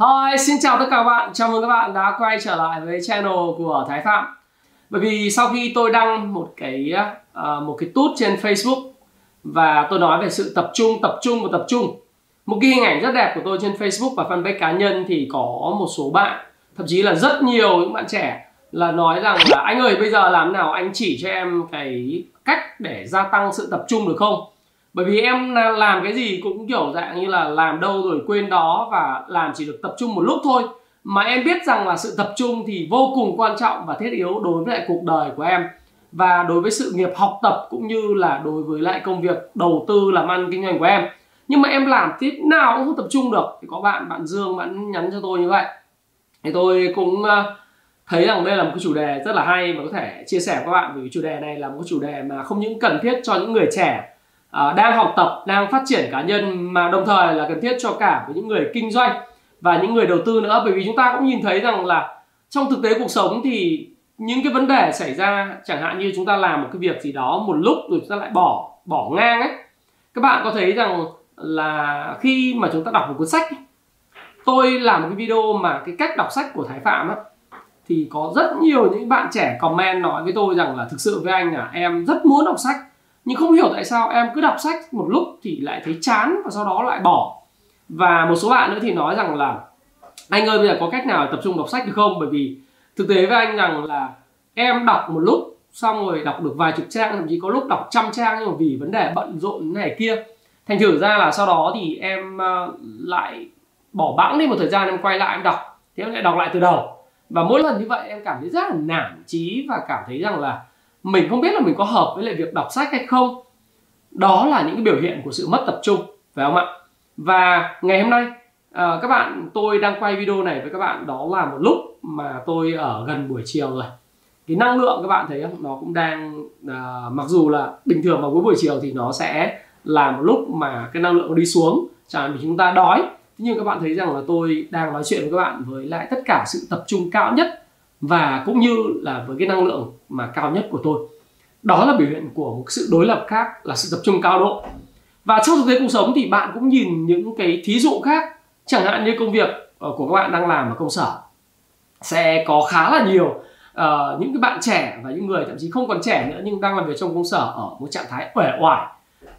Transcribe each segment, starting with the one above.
Hi, xin chào tất cả các bạn. Chào mừng các bạn đã quay trở lại với channel của Thái Phạm. Bởi vì sau khi tôi đăng một cái uh, một cái tút trên Facebook và tôi nói về sự tập trung, tập trung và tập trung. Một cái hình ảnh rất đẹp của tôi trên Facebook và fanpage cá nhân thì có một số bạn, thậm chí là rất nhiều những bạn trẻ là nói rằng là anh ơi bây giờ làm nào anh chỉ cho em cái cách để gia tăng sự tập trung được không? Bởi vì em làm cái gì cũng kiểu dạng như là làm đâu rồi quên đó và làm chỉ được tập trung một lúc thôi. Mà em biết rằng là sự tập trung thì vô cùng quan trọng và thiết yếu đối với lại cuộc đời của em. Và đối với sự nghiệp học tập cũng như là đối với lại công việc đầu tư làm ăn kinh doanh của em. Nhưng mà em làm thế nào cũng không tập trung được. Thì có bạn bạn Dương bạn nhắn cho tôi như vậy. Thì tôi cũng ờ, thấy rằng đây là một cái chủ đề rất là hay và có thể chia sẻ với các bạn. Vì chủ đề này là một cái chủ đề mà không những cần thiết cho những người trẻ à, đang học tập đang phát triển cá nhân mà đồng thời là cần thiết cho cả với những người kinh doanh và những người đầu tư nữa. Bởi vì chúng ta cũng nhìn thấy rằng là trong thực tế cuộc sống thì những cái vấn đề xảy ra chẳng hạn như chúng ta làm một cái việc gì đó một lúc rồi chúng ta lại bỏ bỏ ngang ấy. Các bạn có thấy rằng là khi mà chúng ta đọc một cuốn sách tôi làm một cái video mà cái cách đọc sách của thái phạm á thì có rất nhiều những bạn trẻ comment nói với tôi rằng là thực sự với anh là em rất muốn đọc sách nhưng không hiểu tại sao em cứ đọc sách một lúc thì lại thấy chán và sau đó lại bỏ. Và một số bạn nữa thì nói rằng là, anh ơi, bây giờ có cách nào tập trung đọc sách được không? Bởi vì thực tế với anh rằng là em đọc một lúc, xong rồi đọc được vài chục trang, thậm chí có lúc đọc trăm trang nhưng mà vì vấn đề bận rộn này kia. Thành thử ra là sau đó thì em ờ, lại bỏ bẵng đi một thời gian, em quay lại em đọc. Thế em lại đọc lại từ đầu. Và mỗi lần như vậy em cảm thấy rất là nản trí và cảm thấy rằng là mình không biết là mình có hợp với lại việc đọc sách hay không. Đó là những cái biểu hiện của sự mất tập trung phải không ạ? Và ngày hôm nay à, các bạn tôi đang quay video này với các bạn đó là một lúc mà tôi ở gần buổi chiều rồi. Cái năng lượng các bạn thấy không? Nó cũng đang à, mặc dù là bình thường vào cuối buổi chiều thì nó sẽ là một lúc mà cái năng lượng nó đi xuống chẳng hạn vì chúng ta đói. Thế nhưng các bạn thấy rằng là tôi đang nói chuyện với các bạn với lại tất cả sự tập trung cao nhất và cũng như là với cái năng lượng mà cao nhất của tôi. Đó là biểu hiện của một sự đối lập khác là sự tập trung cao độ. Và trong thực tế cuộc sống thì bạn cũng nhìn những cái thí dụ khác chẳng hạn như công việc ờ, của các bạn đang làm ở công sở. Sẽ có khá là nhiều uh, những cái bạn trẻ và những người thậm chí không còn trẻ nữa nhưng đang làm việc trong công sở ở một trạng thái uể oải.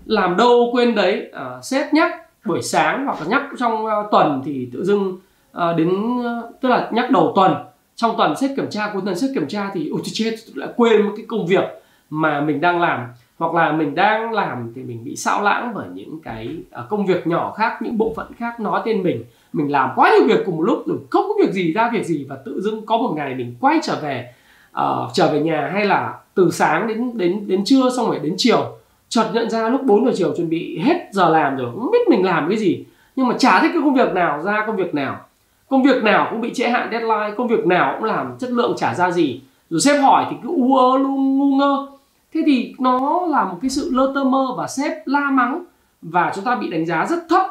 Làm đâu quên đấy uh, sếp nhắc buổi sáng hoặc là nhắc trong uh, tuần thì tự dưng uh, đến uh, tức là nhắc đầu tuần trong tuần xét kiểm tra cuối tuần xét kiểm tra thì ôi chết lại quên một cái công việc mà mình đang làm. Hoặc là mình đang làm thì mình bị sao lãng bởi những cái à, công việc nhỏ khác những bộ phận khác nói tên mình. Mình làm quá nhiều việc cùng một lúc rồi không có việc gì ra việc gì và tự dưng có một ngày mình quay trở về uh, trở về nhà hay là từ sáng đến đến đến trưa xong rồi đến chiều. Chợt nhận ra lúc 4 giờ chiều chuẩn bị hết giờ làm rồi không biết mình làm cái gì. Nhưng mà chả thích cái công việc nào ra công việc nào công việc nào cũng bị trễ hạn deadline công việc nào cũng làm chất lượng trả ra gì. Rồi sếp hỏi thì cứ u ơ luôn ngu ngơ. Thế thì nó là một cái sự lơ tơ mơ và sếp la mắng và chúng ta bị đánh giá rất thấp.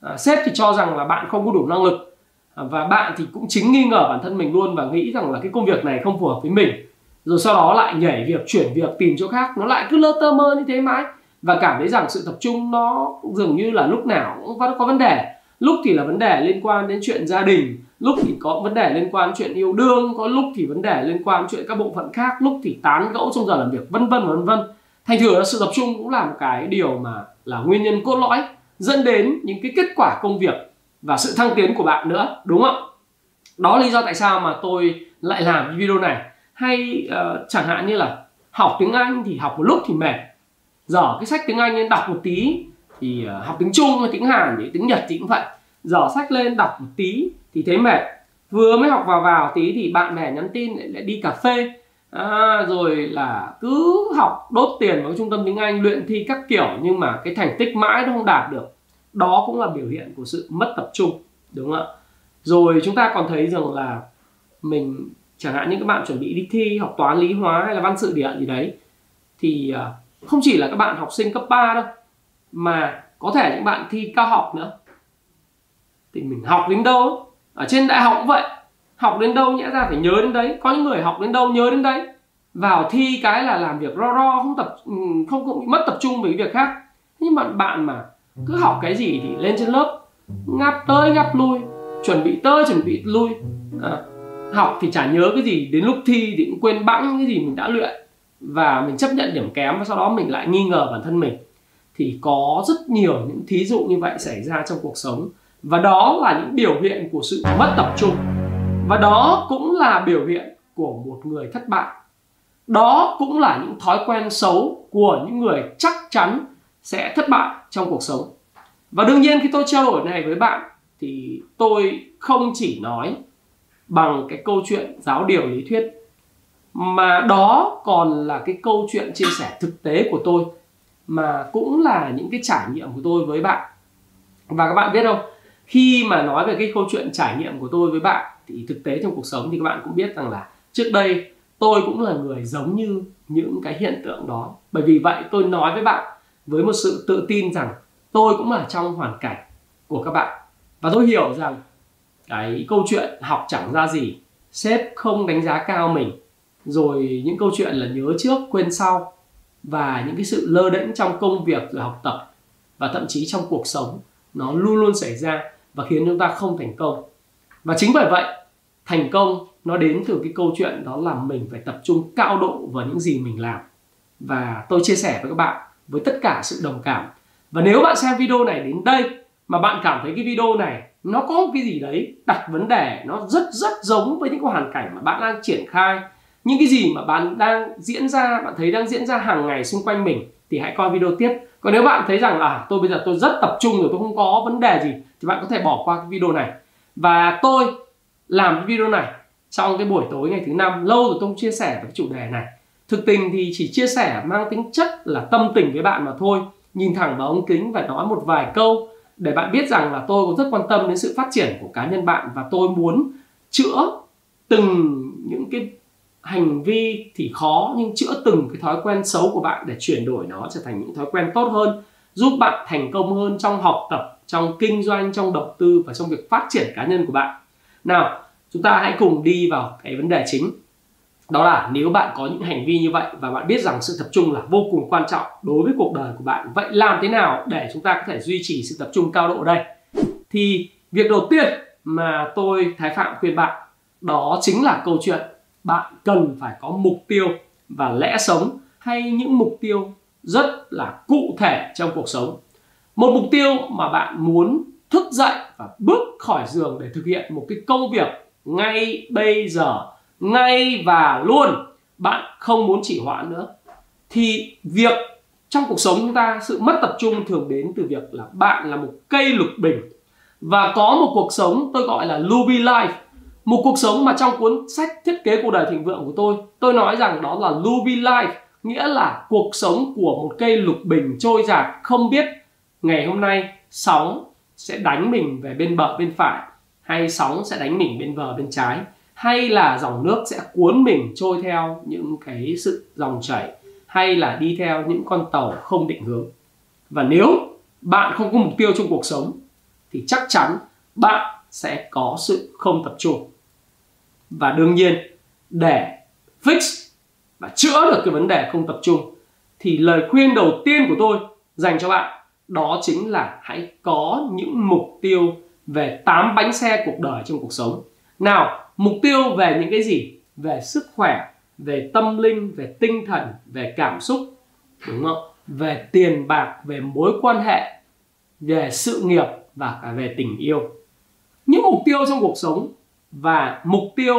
À, sếp thì cho rằng là bạn không có đủ năng lực. À, và bạn thì cũng chính nghi ngờ bản thân mình luôn và nghĩ rằng là cái công việc này không phù hợp với mình. Rồi sau đó lại nhảy việc chuyển việc tìm chỗ khác. Nó lại cứ lơ tơ mơ như thế mãi. Và cảm thấy rằng sự tập trung nó dường như là lúc nào cũng có vấn đề lúc thì là vấn đề liên quan đến chuyện gia đình lúc thì có vấn đề liên quan chuyện yêu đương có lúc thì vấn đề liên quan chuyện các bộ phận khác lúc thì tán gẫu trong giờ làm việc vân vân vân vân. Thành thử là sự tập trung cũng là một cái điều mà là nguyên nhân cốt lõi dẫn đến những cái kết quả công việc và sự thăng tiến của bạn nữa đúng không đó là lý do tại sao mà tôi lại làm video này. Hay uh, chẳng hạn như là học tiếng anh thì học một lúc thì mệt. Dở cái sách tiếng anh nên đọc một tí thì uh, học tiếng trung hay tiếng hàn thì tiếng nhật thì cũng vậy. Dở sách lên đọc một tí thì thấy mệt. Vừa mới học vào vào tí thì bạn bè nhắn tin lại, lại đi cà phê. À, rồi là cứ học đốt tiền vào trung tâm tiếng anh luyện thi các kiểu nhưng mà cái thành tích mãi nó không đạt được. Đó cũng là biểu hiện của sự mất tập trung đúng không ạ? Rồi chúng ta còn thấy rằng là mình chẳng hạn như các bạn chuẩn bị đi thi học toán lý hóa hay là văn sự địa gì đấy thì ờ, không chỉ là các bạn học sinh cấp 3 đâu mà có thể những bạn thi cao học nữa. Thì mình học đến đâu? Ở trên đại học cũng vậy. Học đến đâu nhẽ ra phải nhớ đến đấy. Có những người học đến đâu nhớ đến đấy. Vào thi cái là làm việc ro ro không tập ừ, không, cũng mất tập trung với việc khác. Nhưng mà bạn mà cứ học cái gì thì lên trên lớp ngáp tới ngáp lui chuẩn bị tới chuẩn bị lui. À, học thì chả nhớ cái gì đến lúc thi thì cũng quên bẵng cái gì mình đã luyện. Và mình chấp nhận điểm kém và sau đó mình lại nghi ngờ bản thân mình thì có rất nhiều những thí dụ như vậy xảy ra trong cuộc sống. Và đó là những biểu hiện của sự mất tập trung. Và đó cũng là biểu hiện của một người thất bại. Đó cũng là những thói quen xấu của những người chắc chắn sẽ thất bại trong cuộc sống. Và đương nhiên khi tôi trao đổi này với bạn thì tôi không chỉ nói bằng cái câu chuyện giáo điều lý thuyết, mà đó còn là cái câu chuyện chia sẻ thực tế của tôi mà cũng là những cái trải nghiệm của tôi với bạn. Và các bạn biết không, khi mà nói về cái câu chuyện trải nghiệm của tôi với bạn thì thực tế trong cuộc sống thì các bạn cũng biết rằng là trước đây tôi cũng là người giống như những cái hiện tượng đó. Bởi vì vậy tôi nói với bạn với một sự tự tin rằng tôi cũng là trong hoàn cảnh của các bạn. Và tôi hiểu rằng cái câu chuyện học chẳng ra gì, sếp không đánh giá cao mình. Rồi những câu chuyện là nhớ trước, quên sau và những cái sự lơ đễnh trong công việc rồi học tập và thậm chí trong cuộc sống nó luôn luôn xảy ra và khiến chúng ta không thành công. Và chính bởi vậy, thành công nó đến từ cái câu chuyện đó là mình phải tập trung cao độ vào những gì mình làm. Và tôi chia sẻ với các bạn với tất cả sự đồng cảm. Và nếu bạn xem video này đến đây mà bạn cảm thấy cái video này nó có một cái gì đấy đặt vấn đề, nó rất rất giống với những cái hoàn cảnh mà bạn đang triển khai những cái gì mà bạn đang diễn ra, bạn thấy đang diễn ra hàng ngày xung quanh mình thì hãy coi video tiếp. Còn nếu bạn thấy rằng à tôi bây giờ tôi rất tập trung rồi, tôi không có vấn đề gì, thì bạn có thể bỏ qua cái video này. Và tôi làm cái video này trong cái buổi tối ngày thứ năm, lâu rồi tôi không chia sẻ về cái chủ đề này. Thực tình thì chỉ chia sẻ mang tính chất là tâm tình với bạn mà thôi. Nhìn thẳng vào ống kính và nói một vài câu để bạn biết rằng là tôi cũng rất quan tâm đến sự phát triển của cá nhân bạn và tôi muốn chữa từng những cái hành vi thì khó, nhưng chữa từng cái thói quen xấu của bạn để chuyển đổi nó, trở thành những thói quen tốt hơn, giúp bạn thành công hơn trong học tập, trong kinh doanh, trong đầu tư và trong việc phát triển cá nhân của bạn. Nào, chúng ta hãy cùng đi vào cái vấn đề chính. Đó là nếu bạn có những hành vi như vậy và bạn biết rằng sự tập trung là vô cùng quan trọng đối với cuộc đời của bạn, vậy làm thế nào để chúng ta có thể duy trì sự tập trung cao độ ở đây? Thì việc đầu tiên mà tôi thái phạm khuyên bạn, đó chính là câu chuyện bạn cần phải có mục tiêu và lẽ sống hay những mục tiêu rất là cụ thể trong cuộc sống. Một mục tiêu mà bạn muốn thức dậy và bước khỏi giường để thực hiện một cái công việc ngay bây giờ, ngay và luôn, bạn không muốn chỉ hoãn nữa. Thì việc trong cuộc sống chúng ta, sự mất tập trung thường đến từ việc là bạn là một cây lục bình. Và có một cuộc sống tôi gọi là Luby Life một cuộc sống mà trong cuốn sách thiết kế cuộc đời thịnh vượng của tôi tôi nói rằng đó là Ruby Life, nghĩa là cuộc sống của một cây lục bình trôi dạt không biết ngày hôm nay sóng sẽ đánh mình về bên bờ bên phải, hay sóng sẽ đánh mình bên bờ bên trái, hay là dòng nước sẽ cuốn mình trôi theo những cái sự dòng chảy, hay là đi theo những con tàu không định hướng. Và nếu bạn không có mục tiêu trong cuộc sống, thì chắc chắn bạn sẽ có sự không tập trung và đương nhiên để fix và chữa được cái vấn đề không tập trung thì lời khuyên đầu tiên của tôi dành cho bạn đó chính là hãy có những mục tiêu về 8 bánh xe cuộc đời trong cuộc sống. Nào, mục tiêu về những cái gì? Về sức khỏe, về tâm linh, về tinh thần, về cảm xúc, đúng không? Về tiền bạc, về mối quan hệ, về sự nghiệp và cả về tình yêu. Những mục tiêu trong cuộc sống và mục tiêu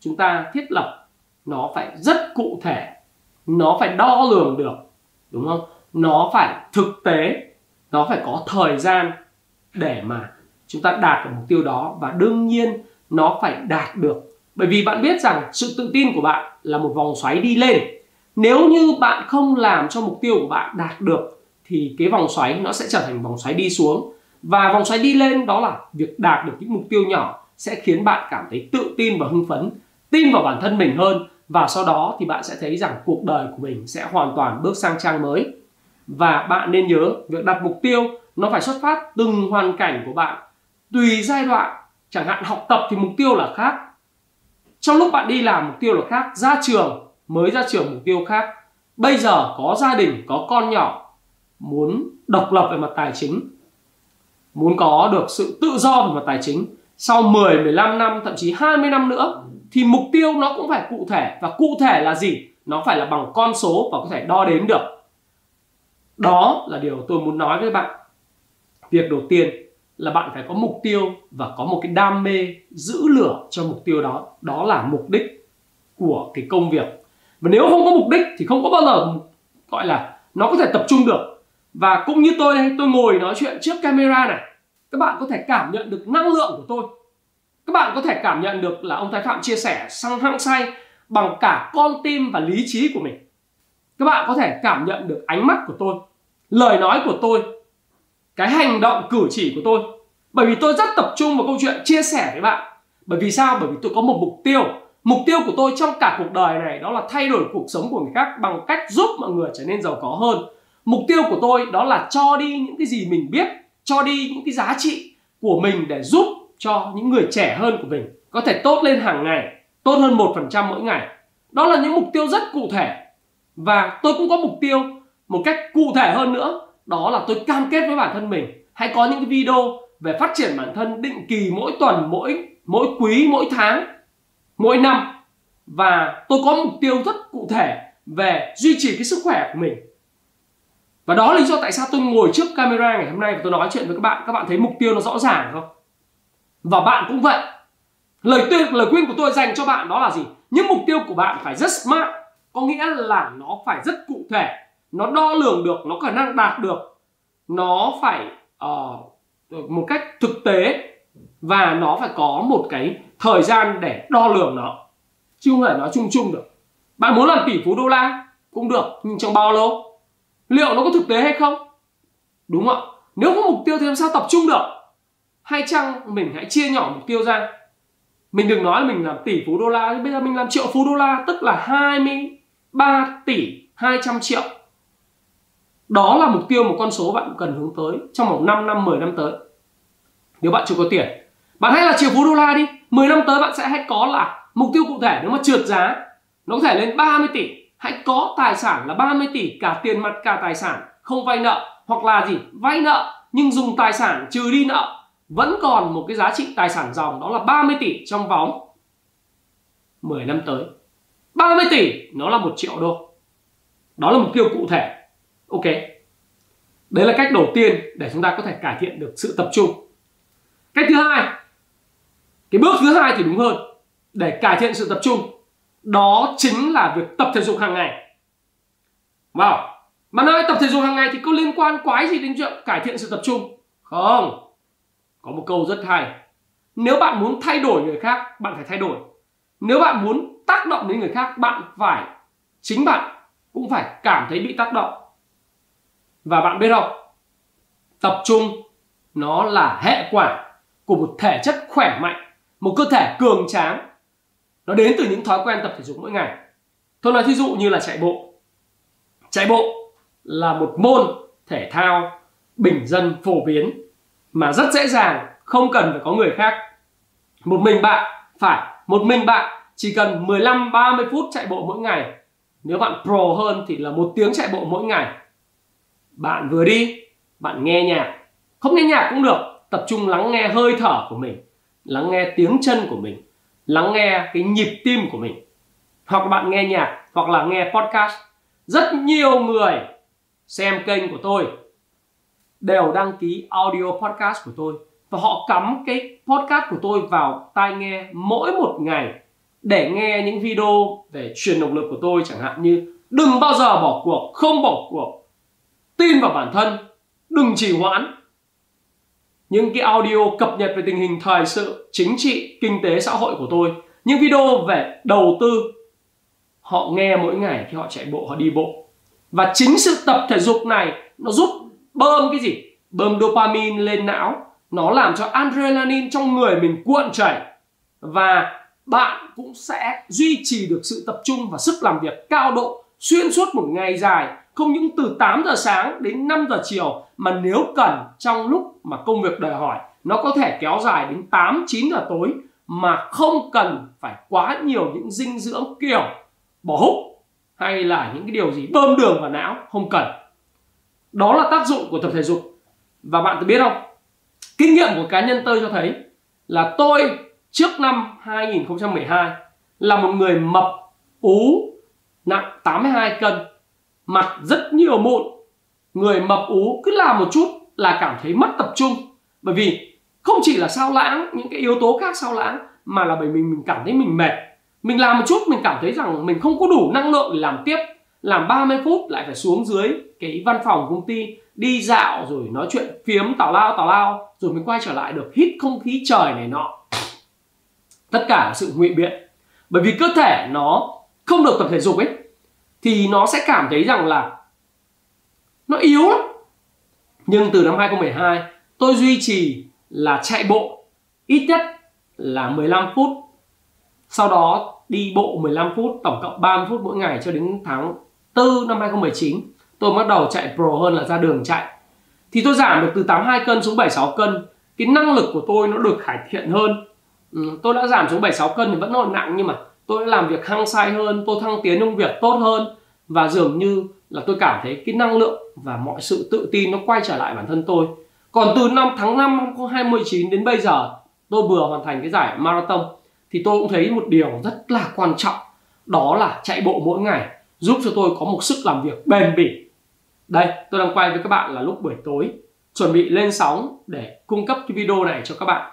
chúng ta thiết lập nó phải rất cụ thể, nó phải đo lường được, đúng không? Nó phải thực tế, nó phải có thời gian để mà chúng ta đạt được mục tiêu đó. Và đương nhiên nó phải đạt được. Bởi vì bạn biết rằng sự tự tin của bạn là một vòng xoáy đi lên. Nếu như bạn không làm cho mục tiêu của bạn đạt được thì cái vòng xoáy nó sẽ trở thành vòng xoáy đi xuống. Và vòng xoáy đi lên đó là việc đạt được những mục tiêu nhỏ sẽ khiến bạn cảm thấy tự tin và hưng phấn, tin vào bản thân mình hơn và sau đó thì bạn sẽ thấy rằng cuộc đời của mình sẽ hoàn toàn bước sang trang mới. Và bạn nên nhớ, việc đặt mục tiêu nó phải xuất phát từng hoàn cảnh của bạn. Tùy giai đoạn, chẳng hạn học tập thì mục tiêu là khác. Trong lúc bạn đi làm, mục tiêu là khác. Ra trường, mới ra trường mục tiêu khác. Bây giờ có gia đình, có con nhỏ, muốn độc lập về mặt tài chính, muốn có được sự tự do về mặt tài chính sau 10, 15 năm thậm chí 20 năm nữa thì mục tiêu nó cũng phải cụ thể và cụ thể là gì? Nó phải là bằng con số và có thể đo đếm được. Đó là điều tôi muốn nói với bạn. Việc đầu tiên là bạn phải có mục tiêu và có một cái đam mê giữ lửa cho mục tiêu đó. Đó là mục đích của cái công việc. Và nếu không có mục đích thì không có bao giờ gọi là nó có thể tập trung được. Và cũng như tôi đây, tôi ngồi nói chuyện trước camera này. Các bạn có thể cảm nhận được năng lượng của tôi các bạn có thể cảm nhận được là ông Thái Phạm chia sẻ sang hăng say bằng cả con tim và lý trí của mình. Các bạn có thể cảm nhận được ánh mắt của tôi, lời nói của tôi, cái hành động cử chỉ của tôi. Bởi vì tôi rất tập trung vào câu chuyện chia sẻ với bạn. Bởi vì sao? Bởi vì tôi có một mục tiêu. Mục tiêu của tôi trong cả cuộc đời này đó là thay đổi cuộc sống của người khác bằng cách giúp mọi người trở nên giàu có hơn. Mục tiêu của tôi đó là cho đi những cái gì mình biết, cho đi những cái giá trị của mình để giúp cho những người trẻ hơn của mình có thể tốt lên hàng ngày, tốt hơn một phần trăm mỗi ngày. Đó là những mục tiêu rất cụ thể. Và tôi cũng có mục tiêu một cách cụ thể hơn nữa, đó là tôi cam kết với bản thân mình. Hãy có những cái video về phát triển bản thân định kỳ mỗi tuần, mỗi mỗi quý, mỗi tháng, mỗi năm. Và tôi có mục tiêu rất cụ thể về duy trì cái sức khỏe của mình và đó là lý do tại sao tôi ngồi trước camera ngày hôm nay và tôi nói chuyện với các bạn. Các bạn thấy mục tiêu nó rõ ràng không? Và bạn cũng vậy. Lời tuyên lời khuyên của tôi dành cho bạn đó là gì? Những mục tiêu của bạn phải rất smart. Có nghĩa là nó phải rất cụ thể. Nó đo lường được nó khả năng đạt được. Nó phải uh, một cách thực tế. Và nó phải có một cái thời gian để đo lường nó. Chứ không thể nói chung chung được. Bạn muốn làm tỷ phú đô la cũng được nhưng trong bao lâu? Liệu nó có thực tế hay không? Đúng không ạ? Nếu có mục tiêu thì làm sao tập trung được? Hay chăng mình hãy chia nhỏ mục tiêu ra? Mình đừng nói là mình làm tỷ phú đô la, bây giờ mình làm triệu phú đô la, tức là 23 tỷ 200 triệu. Đó là mục tiêu một con số bạn cần hướng tới trong một 5 năm 10 năm tới. Nếu bạn chưa có tiền, bạn hãy là triệu phú đô la đi. 10 năm tới bạn sẽ hãy có là mục tiêu cụ thể. Nếu mà trượt giá, nó có thể lên 30 tỷ hãy có tài sản là 30 tỷ, cả tiền mặt, cả tài sản. Không vay nợ hoặc là gì, vay nợ, nhưng dùng tài sản trừ đi nợ. Vẫn còn một cái giá trị tài sản dòng, đó là 30 tỷ trong vòng 10 năm tới. 30 tỷ, nó là một triệu đô. Đó là mục tiêu cụ thể. Ok. Đấy là cách đầu tiên để chúng ta có thể cải thiện được sự tập trung. Cách thứ hai. Cái bước thứ hai thì đúng hơn. Để cải thiện sự tập trung đó chính là việc tập thể dục hàng ngày. Wow mà nói tập thể dục hàng ngày thì có liên quan quái gì đến chuyện cải thiện sự tập trung? Không. Có một câu rất hay. Nếu bạn muốn thay đổi người khác, bạn phải thay đổi. Nếu bạn muốn tác động đến người khác, bạn phải, chính bạn cũng phải cảm thấy bị tác động. Và bạn biết không? Tập trung nó là hệ quả của một thể chất khỏe mạnh, một cơ thể cường tráng nó đến từ những thói quen tập thể dục mỗi ngày. Tôi nói thí dụ như là chạy bộ. Chạy bộ là một môn thể thao bình dân phổ biến mà rất dễ dàng, không cần phải có người khác. Một mình bạn, phải, một mình bạn chỉ cần 15 30 phút chạy bộ mỗi ngày. Nếu bạn pro hơn thì là một tiếng chạy bộ mỗi ngày. Bạn vừa đi, bạn nghe nhạc. Không nghe nhạc cũng được, tập trung lắng nghe hơi thở của mình, lắng nghe tiếng chân của mình lắng nghe cái nhịp tim của mình. Hoặc bạn nghe nhạc, hoặc là nghe podcast, rất nhiều người xem kênh của tôi đều đăng ký audio podcast của tôi. Và họ cắm cái podcast của tôi vào tai nghe mỗi một ngày để nghe những video về truyền động lực của tôi chẳng hạn như đừng bao giờ bỏ cuộc, không bỏ cuộc. Tin vào bản thân, đừng trì hoãn những cái audio cập nhật về tình hình thời sự, chính trị, kinh tế, xã hội của tôi. Những video về đầu tư, họ nghe mỗi ngày khi họ chạy bộ, họ đi bộ. Và chính sự tập thể dục này, nó giúp bơm cái gì? Bơm dopamine lên não. Nó làm cho adrenaline trong người mình cuộn chảy và bạn cũng sẽ duy trì được sự tập trung và sức làm việc cao độ, xuyên suốt một ngày dài không những từ 8 giờ sáng đến 5 giờ chiều mà nếu cần trong lúc mà công việc đòi hỏi, nó có thể kéo dài đến 8 9 giờ tối mà không cần phải quá nhiều những dinh dưỡng kiểu bỏ hút hay là những cái điều gì bơm đường vào não không cần. Đó là tác dụng của tập thể dục. Và bạn tự biết không? Kinh nghiệm của cá nhân tôi cho thấy là tôi trước năm 2012 là một người mập ú nặng 82 cân mặt rất nhiều mụn. Người mập ú cứ làm một chút là cảm thấy mất tập trung. Bởi vì không chỉ là sao lãng, những cái yếu tố khác sao lãng, mà là bởi mình mình cảm thấy mình mệt. Mình làm một chút, mình cảm thấy rằng mình không có đủ năng lượng để làm tiếp. Làm 30 phút lại phải xuống dưới cái văn phòng công ty, đi dạo, rồi nói chuyện phiếm, tào lao tào lao, rồi mình quay trở lại được hít không khí trời này nọ. Tất cả là sự ngụy biện. Bởi vì cơ thể nó không được tập thể dục ấy thì nó sẽ cảm thấy rằng là nó yếu lắm. Nhưng từ năm 2012 tôi duy trì là chạy bộ ít nhất là 15 phút sau đó đi bộ 15 phút tổng cộng 30 phút mỗi ngày cho đến tháng 4 năm 2019 tôi bắt đầu chạy pro hơn là ra đường chạy. Thì tôi giảm được từ 82 cân xuống 76 cân. Cái năng lực của tôi nó được cải thiện hơn. Ừ, tôi đã giảm xuống 76 cân thì vẫn còn nặng nhưng mà tôi đã làm việc hăng say hơn, tôi thăng tiến công việc tốt hơn. Và dường như là tôi cảm thấy cái năng lượng và mọi sự tự tin nó quay trở lại bản thân tôi. Còn từ năm tháng 5 năm 2019 đến bây giờ, tôi vừa hoàn thành cái giải marathon, thì tôi cũng thấy một điều rất là quan trọng. Đó là chạy bộ mỗi ngày giúp cho tôi có một sức làm việc bền bỉ. Đây, tôi đang quay với các bạn là lúc buổi tối. Chuẩn bị lên sóng để cung cấp cái video này cho các bạn.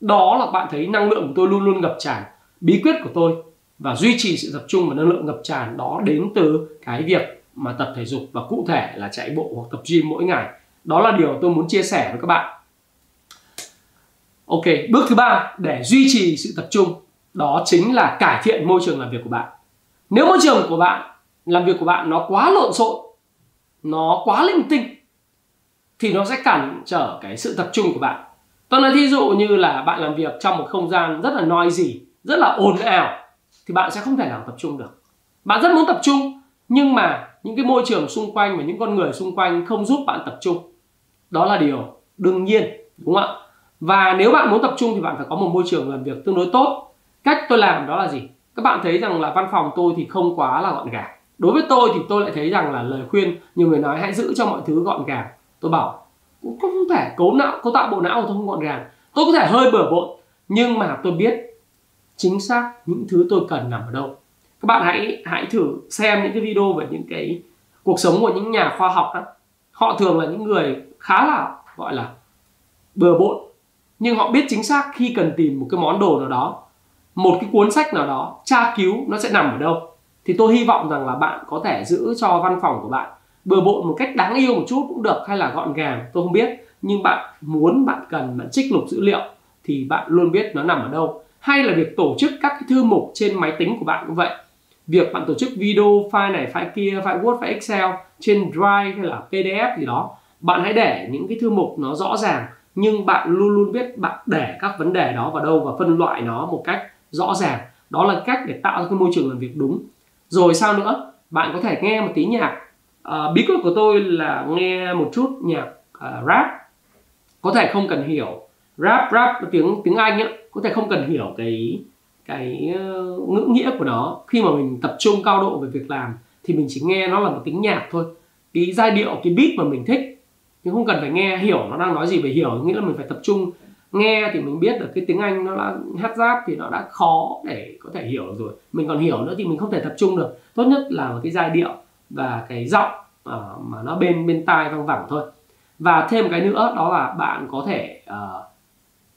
Đó là bạn thấy năng lượng của tôi luôn luôn ngập tràn. Bí quyết của tôi và duy trì sự tập trung và năng lượng ngập tràn đó đến từ cái việc mà tập thể dục và cụ thể là chạy bộ hoặc tập gym mỗi ngày. Đó là điều tôi muốn chia sẻ với các bạn. Ok, bước thứ ba, để duy trì sự tập trung, đó chính là cải thiện môi trường làm việc của bạn. Nếu môi trường của bạn, làm việc của bạn nó quá lộn xộn, nó quá linh tinh, thì nó sẽ cản trở cái sự tập trung của bạn. Tôi nói thí dụ như là bạn làm việc trong một không gian rất là noisy, rất là ồn ào thì bạn sẽ không thể nào tập trung được. Bạn rất muốn tập trung, nhưng mà những cái môi trường xung quanh và những con người xung quanh không giúp bạn tập trung. Đó là điều đương nhiên, đúng không ạ? Và nếu bạn muốn tập trung thì bạn phải có một môi trường làm việc tương đối tốt. Cách tôi làm đó là gì? Các bạn thấy rằng là văn phòng tôi thì không quá là gọn gàng. Đối với tôi thì tôi lại thấy rằng là lời khuyên nhiều người nói hãy giữ cho mọi thứ gọn gàng. Tôi bảo, cũng không thể cấu não cấu tạo bộ não của tôi không gọn gàng. Tôi có thể hơi bừa bộn, nhưng mà tôi biết chính xác những thứ tôi cần nằm ở đâu. Các bạn hãy hãy thử xem những cái video về những cái cuộc sống của những nhà khoa học đó họ thường là những người khá là, gọi là, bừa bộn. Nhưng họ biết chính xác khi cần tìm một cái món đồ nào đó, một cái cuốn sách nào đó, tra cứu nó sẽ nằm ở đâu. Thì tôi hy vọng rằng là bạn có thể giữ cho văn phòng của bạn bừa bộn một cách đáng yêu một chút cũng được hay là gọn gàng, tôi không biết. Nhưng bạn muốn, bạn cần, bạn trích lục dữ liệu thì bạn luôn biết nó nằm ở đâu hay là việc tổ chức các cái thư mục trên máy tính của bạn cũng vậy. Việc bạn tổ chức video file này file kia file word file excel trên drive hay là pdf gì đó bạn hãy để những cái thư mục nó rõ ràng nhưng bạn luôn luôn biết bạn để các vấn đề đó vào đâu và phân loại nó một cách rõ ràng. Đó là cách để tạo ra cái môi trường làm việc đúng. Rồi sao nữa? Bạn có thể nghe một tí nhạc. À, bí quyết của tôi là nghe một chút nhạc uh, rap. Có thể không cần hiểu rap rap tiếng tiếng anh ấy, có thể không cần hiểu cái cái ờ, ngữ nghĩa của nó. Khi mà mình tập trung cao độ về việc làm thì mình chỉ nghe nó là một tiếng nhạc thôi. Cái giai điệu cái beat mà mình thích. Nhưng không cần phải nghe hiểu nó đang nói gì về hiểu. Nghĩa là mình phải tập trung. Nghe thì mình biết được cái tiếng anh nó là hát giáp thì nó đã khó để có thể hiểu rồi. Mình còn hiểu nữa thì mình không thể tập trung được. Tốt nhất là cái giai điệu và cái giọng uh, mà nó bên bên tai văng vẳng thôi. Và thêm một cái nữa đó là bạn có thể uh,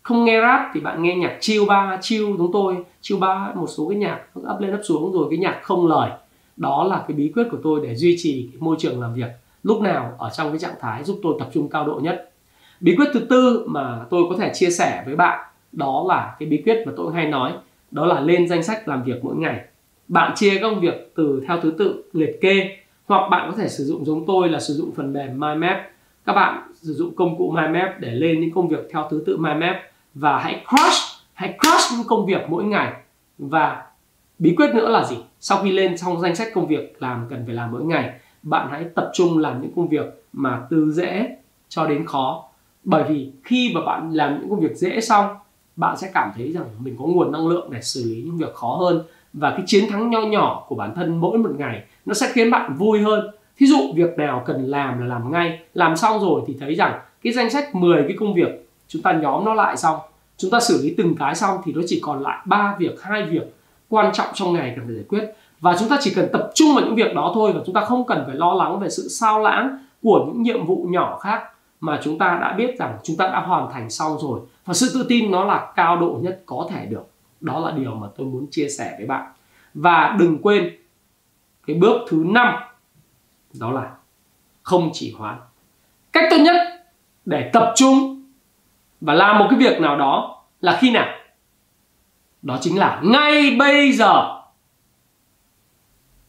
không nghe rap thì bạn nghe nhạc chill ba, chill chúng tôi, chill ba, một số cái nhạc up lên up xuống rồi cái nhạc không lời. Đó là cái bí quyết của tôi để duy trì cái môi trường làm việc lúc nào ở trong cái trạng thái giúp tôi tập trung cao độ nhất. Bí quyết thứ tư mà tôi có thể chia sẻ với bạn, đó là cái bí quyết mà tôi hay nói, đó là lên danh sách làm việc mỗi ngày. Bạn chia công việc từ theo thứ tự liệt kê, hoặc bạn có thể sử dụng giống tôi là sử dụng phần mềm mind map các bạn sử dụng công cụ mind map để lên những công việc theo thứ tự mind map và hãy crush hãy crush những công việc mỗi ngày. Và bí quyết nữa là gì? Sau khi lên trong danh sách công việc làm cần phải làm mỗi ngày, bạn hãy tập trung làm những công việc mà từ dễ cho đến khó. Bởi vì khi mà bạn làm những công việc dễ xong, bạn sẽ cảm thấy rằng mình có nguồn năng lượng để xử lý những việc khó hơn. Và cái chiến thắng nho nhỏ của bản thân mỗi một ngày, nó sẽ khiến bạn vui hơn thí dụ việc nào cần làm là làm ngay, làm xong rồi thì thấy rằng cái danh sách 10 cái công việc chúng ta nhóm nó lại xong, chúng ta xử lý từng cái xong thì nó chỉ còn lại ba việc, hai việc quan trọng trong ngày cần phải giải quyết. Và chúng ta chỉ cần tập trung vào những việc đó thôi và chúng ta không cần phải lo lắng về sự sao lãng của những nhiệm vụ nhỏ khác mà chúng ta đã biết rằng chúng ta đã hoàn thành xong rồi. Và sự tự tin nó là cao độ nhất có thể được. Đó là điều mà tôi muốn chia sẻ với bạn. Và đừng quên, cái bước thứ năm đó là không chỉ hoãn cách tốt nhất để tập trung và làm một cái việc nào đó là khi nào? Đó chính là ngay bây giờ.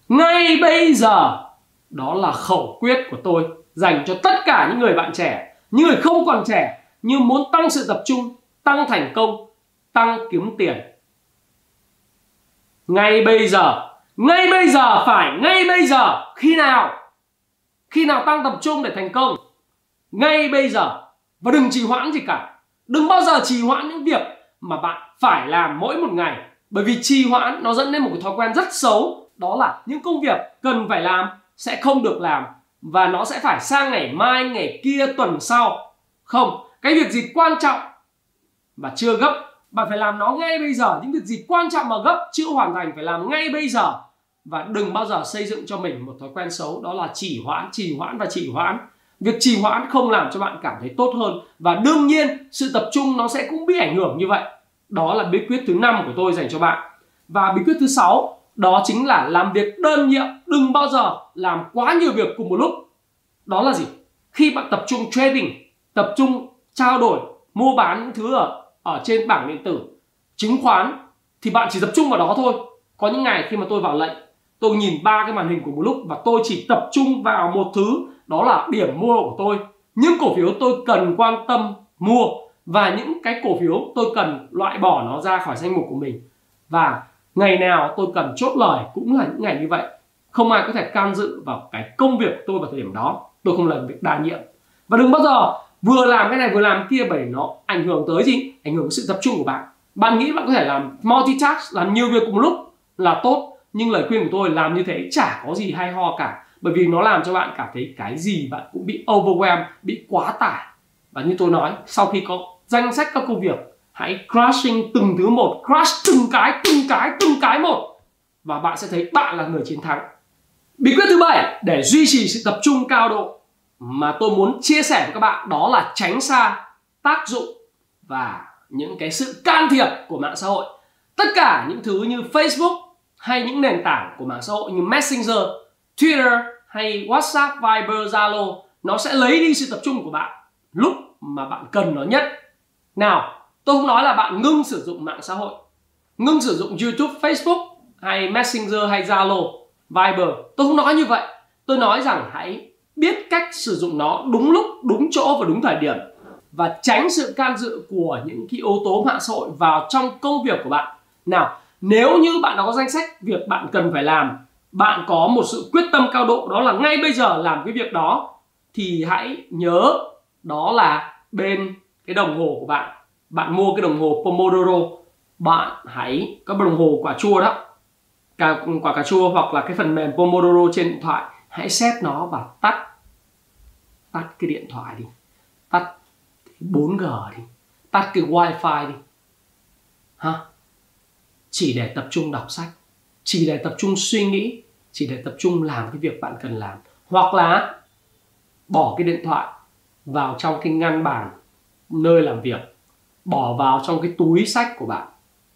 Ngay bây giờ. Đó là khẩu quyết của tôi dành cho tất cả những người bạn trẻ. Những người không còn trẻ nhưng muốn tăng sự tập trung, tăng thành công, tăng kiếm tiền. Ngay bây giờ. Ngay bây giờ phải. Ngay bây giờ. Khi nào? Khi nào tăng tập trung để thành công, ngay bây giờ, và đừng trì hoãn gì cả. Đừng bao giờ trì hoãn những việc mà bạn phải làm mỗi một ngày. Bởi vì trì hoãn nó dẫn đến một cái thói quen rất xấu, đó là những công việc cần phải làm sẽ không được làm và nó sẽ phải sang ngày mai, ngày kia, tuần sau. Không, cái việc gì quan trọng và chưa gấp, bạn phải làm nó ngay bây giờ. Những việc gì quan trọng mà gấp, chưa hoàn thành phải làm ngay bây giờ và đừng bao giờ xây dựng cho mình một thói quen xấu, đó là chỉ hoãn trì hoãn và trì hoãn. Việc trì hoãn không làm cho bạn cảm thấy tốt hơn. Và đương nhiên, sự tập trung nó sẽ cũng bị ảnh hưởng như vậy. Đó là bí quyết thứ năm của tôi dành cho bạn. Và bí quyết thứ sáu, đó chính là làm việc đơn nhiệm. Đừng bao giờ làm quá nhiều việc cùng một lúc. Đó là gì? Khi bạn tập trung trading, tập trung trao đổi, mua bán những thứ ở ở trên bảng điện tử, chứng khoán, thì bạn chỉ tập trung vào đó thôi. Có những ngày khi mà tôi vào lệnh tôi nhìn ba cái màn hình của một lúc và tôi chỉ tập trung vào một thứ, đó là điểm mua của tôi. Những cổ phiếu tôi cần quan tâm mua và những cái cổ phiếu tôi cần loại bỏ nó ra khỏi danh mục của mình. Và ngày nào tôi cần chốt lời cũng là những ngày như vậy. Không ai có thể can dự vào cái công việc của tôi vào thời điểm đó. Tôi không làm việc đa nhiệm. Và đừng bao giờ vừa làm cái này vừa làm kia bởi nó ảnh hưởng tới gì? Ảnh hưởng tới sự tập trung của bạn. Bạn nghĩ bạn có thể làm multitask, làm nhiều việc cùng một lúc là tốt nhưng lời khuyên của tôi làm như thế chả có gì hay ho cả. Bởi vì nó làm cho bạn cảm thấy cái gì bạn cũng bị overwhelm bị quá tải. Và như tôi nói, sau khi có danh sách các công việc, hãy crushing từng thứ một, crush từng cái từng cái từng cái một. Và bạn sẽ thấy bạn là người chiến thắng. Bí quyết thứ bảy, để duy trì sự tập trung cao độ mà tôi muốn chia sẻ với các bạn đó là tránh xa tác dụng và những cái sự can thiệp của mạng xã hội. Tất cả những thứ như Facebook hay những nền tảng của mạng xã hội như Messenger, Twitter hay WhatsApp, Viber, Zalo nó sẽ lấy đi sự tập trung của bạn lúc mà bạn cần nó nhất. Nào, tôi không nói là bạn ngưng sử dụng mạng xã hội, ngưng sử dụng YouTube, Facebook hay Messenger hay Zalo, Viber. Tôi không nói như vậy. Tôi nói rằng hãy biết cách sử dụng nó đúng lúc, đúng chỗ và đúng thời điểm và tránh sự can dự của những cái yếu tố mạng xã hội vào trong công việc của bạn. Nào, nếu như bạn đã có danh sách việc bạn cần phải làm, bạn có một sự quyết tâm cao độ đó là ngay bây giờ làm cái việc đó thì hãy nhớ đó là bên cái đồng hồ của bạn. Bạn mua cái đồng hồ Pomodoro, bạn hãy có đồng hồ quả chua đó, cả quả cà chua hoặc là cái phần mềm Pomodoro trên điện thoại, hãy set nó và tắt tắt cái điện thoại đi. Tắt 4G đi. Tắt cái wifi đi. Ha chỉ để tập trung đọc sách. Chỉ để tập trung suy nghĩ. Chỉ để tập trung làm cái việc bạn cần làm. Hoặc là bỏ cái điện thoại vào trong cái ngăn bàn nơi làm việc. Bỏ vào trong cái túi sách của bạn.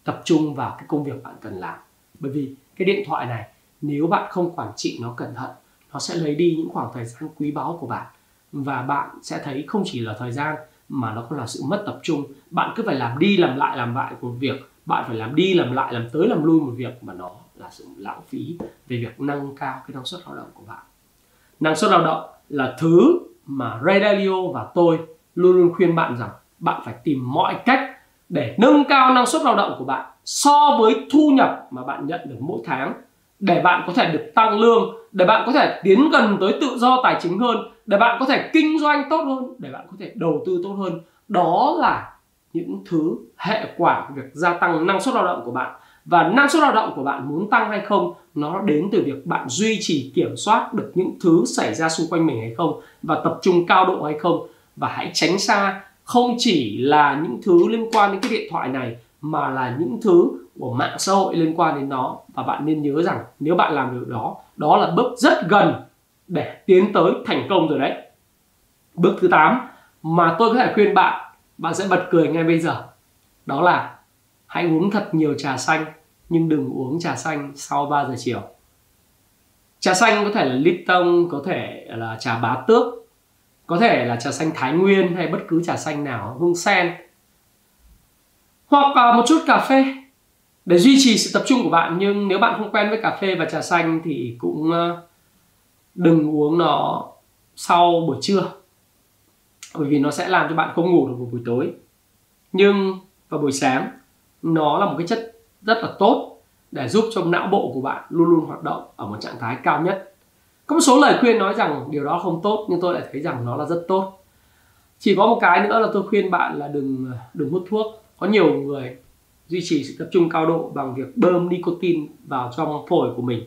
Tập trung vào cái công việc bạn cần làm. Bởi vì cái điện thoại này, nếu bạn không quản trị nó cẩn thận, nó sẽ lấy đi những khoảng thời gian quý báu của bạn. Và bạn sẽ thấy không chỉ là thời gian mà nó còn là sự mất tập trung. Bạn cứ phải làm đi làm lại làm lại của việc bạn phải làm đi làm lại, làm tới làm lui một việc mà nó là sự lãng phí về việc nâng cao cái năng suất lao động của bạn. Năng suất lao động là thứ mà Ray Dalio và tôi luôn luôn khuyên bạn rằng bạn phải tìm mọi cách để nâng cao năng suất lao động của bạn so với thu nhập mà bạn nhận được mỗi tháng để bạn có thể được tăng lương, để bạn có thể tiến gần tới tự do tài chính hơn, để bạn có thể kinh doanh tốt hơn, để bạn có thể đầu tư tốt hơn. Đó là những thứ hệ quả của việc gia tăng năng suất lao động của bạn. Và năng suất lao động của bạn muốn tăng hay không, nó đến từ việc bạn duy trì kiểm soát được những thứ xảy ra xung quanh mình hay không, và tập trung cao độ hay không. Và hãy tránh xa không chỉ là những thứ liên quan đến cái điện thoại này, mà là những thứ của mạng xã hội liên quan đến nó. Và bạn nên nhớ rằng nếu bạn làm được đó đó là bước rất gần để tiến tới thành công rồi đấy. Bước thứ 8 mà tôi có thể khuyên bạn bạn sẽ bật cười ngay bây giờ. Đó là, hãy uống thật nhiều trà xanh, nhưng đừng uống trà xanh sau 3 giờ chiều. Trà xanh có thể là Lipton có thể là trà bá tước, có thể là trà xanh Thái Nguyên hay bất cứ trà xanh nào, hương sen. Hoặc một chút cà phê. Để duy trì sự tập trung của bạn, nhưng nếu bạn không quen với cà phê và trà xanh thì cũng ờ, đừng uống nó sau buổi trưa bởi vì nó sẽ làm cho bạn không ngủ được vào buổi tối. Nhưng vào buổi sáng, nó là một cái chất rất là tốt để giúp cho não bộ của bạn luôn luôn hoạt động ở một trạng thái cao nhất. Có một số lời khuyên nói rằng điều đó không tốt, nhưng tôi lại thấy rằng nó là rất tốt. Chỉ có một cái nữa là tôi khuyên bạn là đừng đừng hút thuốc. Có nhiều người duy trì sự tập trung cao độ bằng việc bơm nicotine vào trong phổi của mình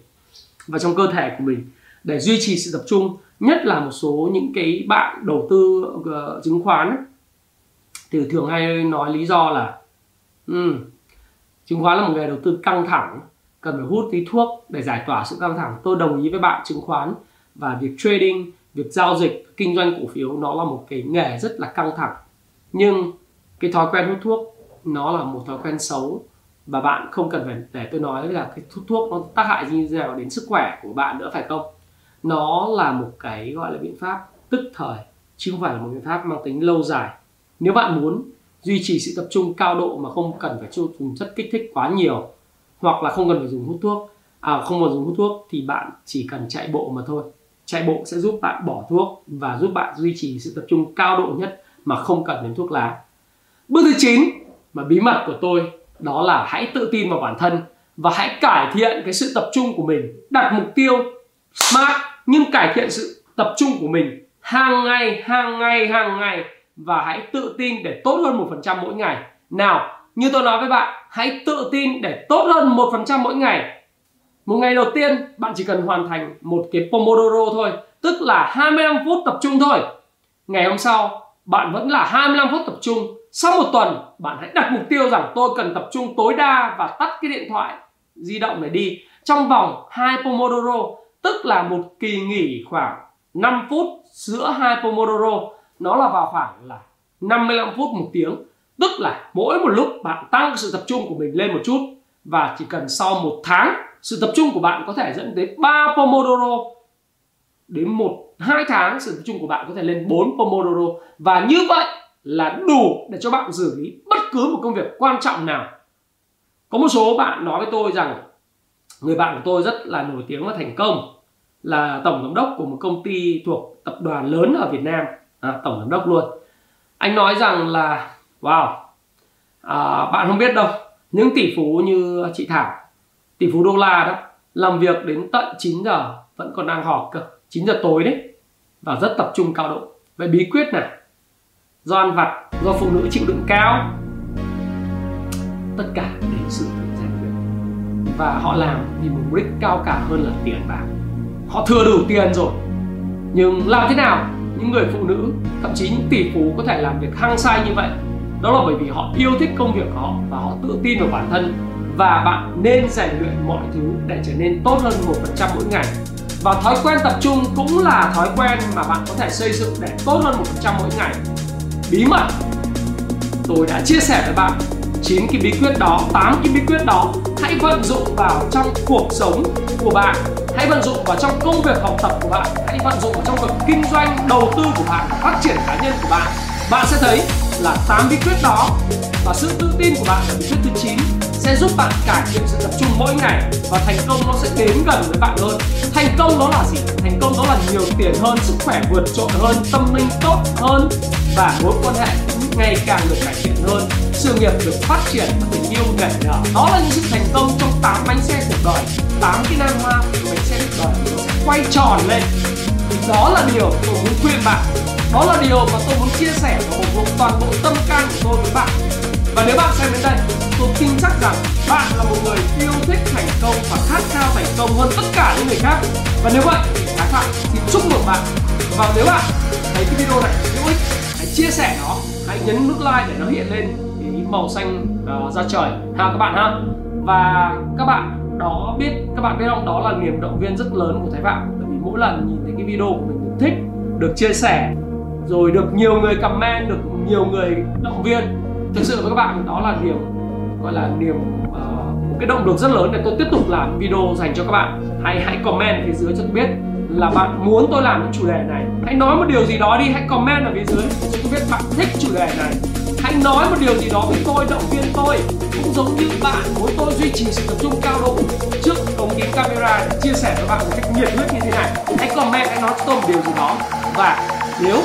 và trong cơ thể của mình để duy trì sự tập trung nhất là một số những cái bạn đầu tư uh, chứng khoán thì thường hay nói lý do là um, chứng khoán là một nghề đầu tư căng thẳng cần phải hút tí thuốc để giải tỏa sự căng thẳng. Tôi đồng ý với bạn chứng khoán và việc trading việc giao dịch kinh doanh cổ phiếu nó là một cái nghề rất là căng thẳng. Nhưng cái thói quen hút thuốc nó là một thói quen xấu và bạn không cần phải để tôi nói là cái thuốc nó tác hại như thế nào đến sức khỏe của bạn nữa phải không? Nó là một cái gọi là biện pháp tức thời, chứ không phải là một biện pháp mang tính lâu dài. Nếu bạn muốn duy trì sự tập trung cao độ mà không cần phải dùng chất kích thích quá nhiều, hoặc là không cần phải dùng hút thuốc à không cần dùng hút thuốc, thì bạn chỉ cần chạy bộ mà thôi. Chạy bộ sẽ giúp bạn bỏ thuốc và giúp bạn duy trì sự tập trung cao độ nhất mà không cần đến thuốc lá. Bước thứ 9 mà bí mật của tôi, đó là hãy tự tin vào bản thân và hãy cải thiện cái sự tập trung của mình. Đặt mục tiêu smart nhưng cải thiện sự tập trung của mình hàng ngày hàng ngày hàng ngày và hãy tự tin để tốt hơn một phần trăm mỗi ngày. Nào, như tôi nói với bạn, hãy tự tin để tốt hơn một phần trăm mỗi ngày. Một ngày đầu tiên, bạn chỉ cần hoàn thành một cái Pomodoro thôi, tức là 25 phút tập trung thôi. Ngày hôm sau, bạn vẫn là 25 phút tập trung. Sau một tuần, bạn hãy đặt mục tiêu rằng tôi cần tập trung tối đa và tắt cái điện thoại di động này đi. Trong vòng 2 Pomodoro tức là một kỳ nghỉ khoảng 5 phút giữa hai Pomodoro. Nó là vào khoảng là 55 phút một tiếng. Tức là mỗi một lúc bạn tăng sự tập trung của mình lên một chút. Và chỉ cần sau một tháng, sự tập trung của bạn có thể dẫn tới 3 Pomodoro. Đến một, hai tháng, sự tập trung của bạn có thể lên 4 Pomodoro. Và như vậy là đủ để cho bạn xử lý bất cứ một công việc quan trọng nào. Có một số bạn nói với tôi rằng, người bạn của tôi rất là nổi tiếng và thành công là tổng giám đốc của một công ty thuộc tập đoàn lớn ở Việt Nam. À, tổng giám đốc luôn. Anh nói rằng là wow à, bạn không biết đâu những tỷ phú như chị Thảo tỷ phú đô la đó làm việc đến tận 9 giờ vẫn còn đang họp cơ 9 giờ tối đấy và rất tập trung cao độ. Vậy bí quyết này do ăn vặt do phụ nữ chịu đựng cao. Tất cả đến sự tự rèn luyện và họ làm vì mục đích cao cả hơn là tiền bạc họ thừa đủ tiền rồi. Nhưng làm thế nào những người phụ nữ, thậm chí những tỷ phú có thể làm việc hăng say như vậy? Đó là bởi vì họ yêu thích công việc của họ và họ tự tin vào bản thân. Và bạn nên rèn luyện mọi thứ để trở nên tốt hơn một phần trăm mỗi ngày. Và thói quen tập trung cũng là thói quen mà bạn có thể xây dựng để tốt hơn một phần trăm mỗi ngày. Bí mật. Tôi đã chia sẻ với bạn. 9 cái bí quyết đó 8 cái bí quyết đó. Hãy vận dụng vào trong cuộc sống của bạn. Hãy vận dụng vào trong công việc học tập của bạn. Hãy vận dụng vào trong việc kinh doanh, đầu tư của bạn, phát triển cá nhân của bạn. Bạn sẽ thấy là 8 bí quyết đó và sự tự tin của bạn ở bí quyết thứ 9 sẽ giúp bạn cải thiện sự tập trung mỗi ngày và thành công nó sẽ đến gần với bạn hơn. Thành công đó là gì? Thành công đó là nhiều tiền hơn, sức khỏe vượt trội hơn, tâm linh tốt hơn và mối quan hệ cũng ngày càng được cải thiện hơn sự nghiệp được phát triển và tình yêu nảy nở đó là những sự thành công trong 8 bánh xe cuộc đời 8 cái nan hoa của bánh xe cuộc đời nó sẽ quay tròn lên. Thì đó là điều tôi muốn khuyên bạn. Đó là điều mà tôi muốn chia sẻ và ủng hộ toàn bộ tâm can của tôi với bạn. Và nếu bạn xem đến đây tôi tin chắc rằng bạn là một người yêu thích thành công và khát khao thành công hơn tất cả những người khác. Và nếu vậy thì bạn, thì chúc mừng bạn. Và nếu bạn thấy cái video này hữu ích hãy chia sẻ nó hãy nhấn nút like để nó hiện lên màu xanh uh, ra trời. Ha các bạn ha. Và các bạn đó biết các bạn biết không? Đó là niềm động viên rất lớn của Thái Phạm. Bởi vì mỗi lần nhìn thấy cái video của mình được thích được chia sẻ rồi được nhiều người comment được nhiều người động viên thực sự với các bạn đó là niềm gọi là niềm uh, một cái động lực rất lớn để tôi tiếp tục làm video dành cho các bạn. Hãy hãy comment phía dưới cho tôi biết là bạn muốn tôi làm những chủ đề này. Hãy nói một điều gì đó đi hãy comment ở phía dưới cho tôi biết bạn thích chủ đề này anh nói một điều gì đó với tôi, động viên tôi. Cũng giống như bạn, muốn tôi duy trì sự tập trung cao độ trước ống kính camera để chia sẻ với bạn một cách nhiệt huyết như thế này. Hãy comment, hãy nói cho tôi một điều gì đó. Và nếu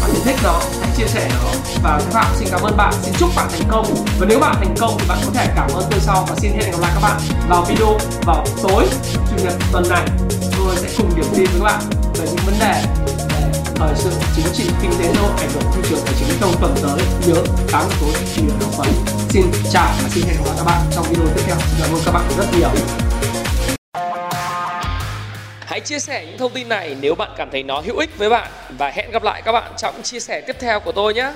bạn thấy thích nó, hãy chia sẻ nó và các Phạm xin cảm ơn bạn. Xin chúc bạn thành công. Và nếu bạn thành công thì bạn có thể cảm ơn tôi sau. Và xin hẹn gặp lại các bạn vào video vào tối, chủ nhật tuần này. Tôi sẽ cùng điểm tin với các bạn về những vấn đề thời sự chính trị, kinh tế xã hội, ảnh hưởng thị trường tài chính trong tuần tới. Nhớ tám tối thì là đầu tuần xin chào và xin hẹn gặp lại các bạn trong video tiếp theo. Cảm ơn các bạn rất nhiều. Hãy chia sẻ những thông tin này nếu bạn cảm thấy nó hữu ích với bạn. Và hẹn gặp lại các bạn trong chia sẻ tiếp theo của tôi nhé.